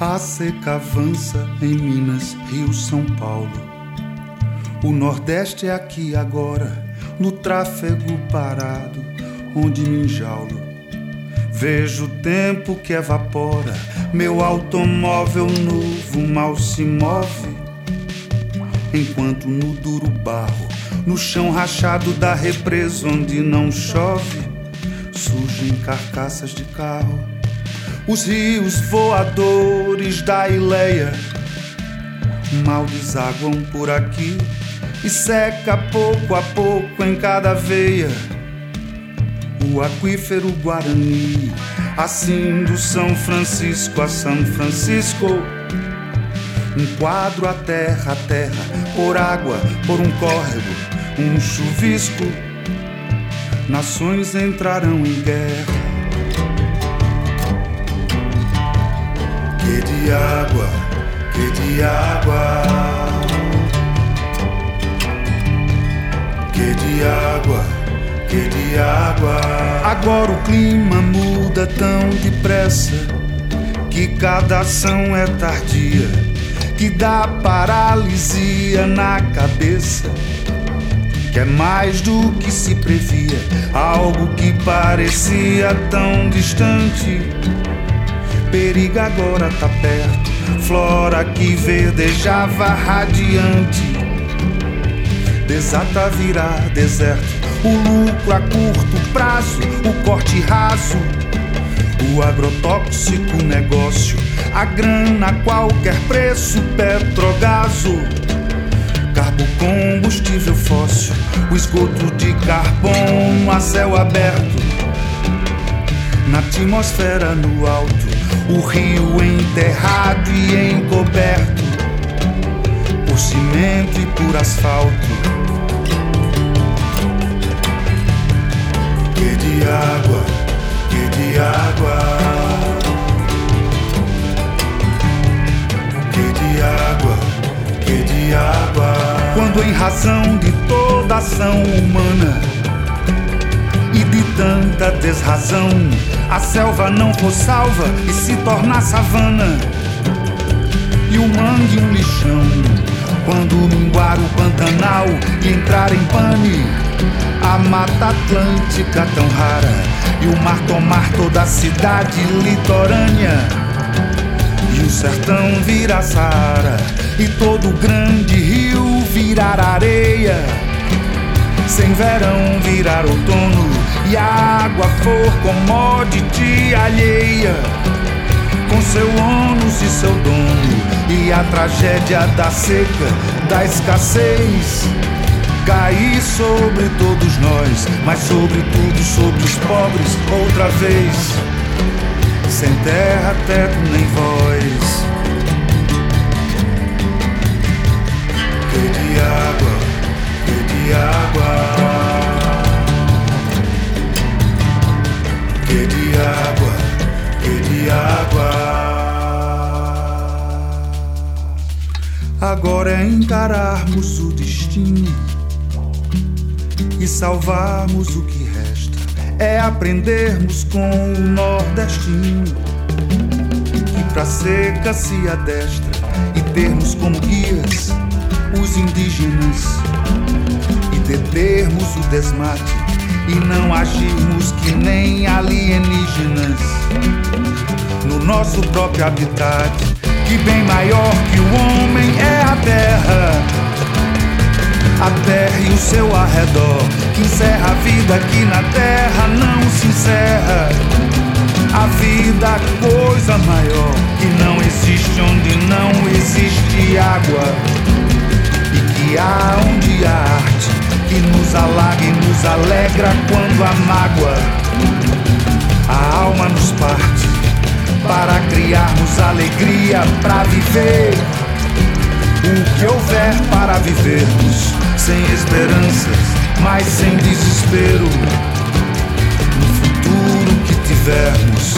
A seca avança em Minas, Rio, São Paulo. O Nordeste é aqui agora, no tráfego parado, onde me enjaulo. Vejo o tempo que evapora, meu automóvel novo mal se move. Enquanto no duro barro, no chão rachado da represa onde não chove, surgem carcaças de carro os rios voadores da Ileia mal desaguam por aqui e seca pouco a pouco em cada veia o aquífero Guarani, assim do São Francisco a São Francisco. Um quadro a terra a terra, por água, por um córrego, um chuvisco. Nações entrarão em guerra Que de água, que de água. Que de água, que de água. Agora o clima muda tão depressa que cada ação é tardia, que dá paralisia na cabeça. Que é mais do que se previa, algo que parecia tão distante periga agora tá perto. Flora que verdejava radiante, desata virar deserto. O lucro a curto prazo, o corte raso, o agrotóxico negócio, a grana a qualquer preço, petrogaso. Carbo combustível fóssil, o esgoto de carbono a céu aberto, na atmosfera no alto o rio enterrado e encoberto por cimento e por asfalto. Que de água, que de água. Que de água, que de água. Quando em razão de toda ação humana e de tanta desrazão a selva não for salva e se tornar savana. E o mangue um lixão, quando minguar o Pantanal e entrar em pane, a Mata Atlântica tão rara e o mar tomar toda a cidade litorânea. E o sertão virar Saara e todo grande rio virar areia. Sem verão virar outono e a água for commodity alheia, com seu ônus e seu dono, e a tragédia da seca, da escassez, cair sobre todos nós, mas sobretudo sobre os pobres, outra vez, sem terra, teto nem voz. Que de água, Agora é encararmos o destino e salvarmos o que resta. É aprendermos com o nordestino que pra seca se adestra e termos como guias os indígenas e determos o desmate e não agirmos que nem alienígenas no nosso próprio habitat, que bem maior que o homem seu arredor, que encerra a vida aqui na terra, não se encerra. A vida, coisa maior, que não existe onde não existe água, e que há onde há arte que nos alaga e nos alegra quando a mágoa. A alma nos parte para criarmos alegria para viver o que houver para vivermos sem esperanças, mas sem desespero no futuro que tivermos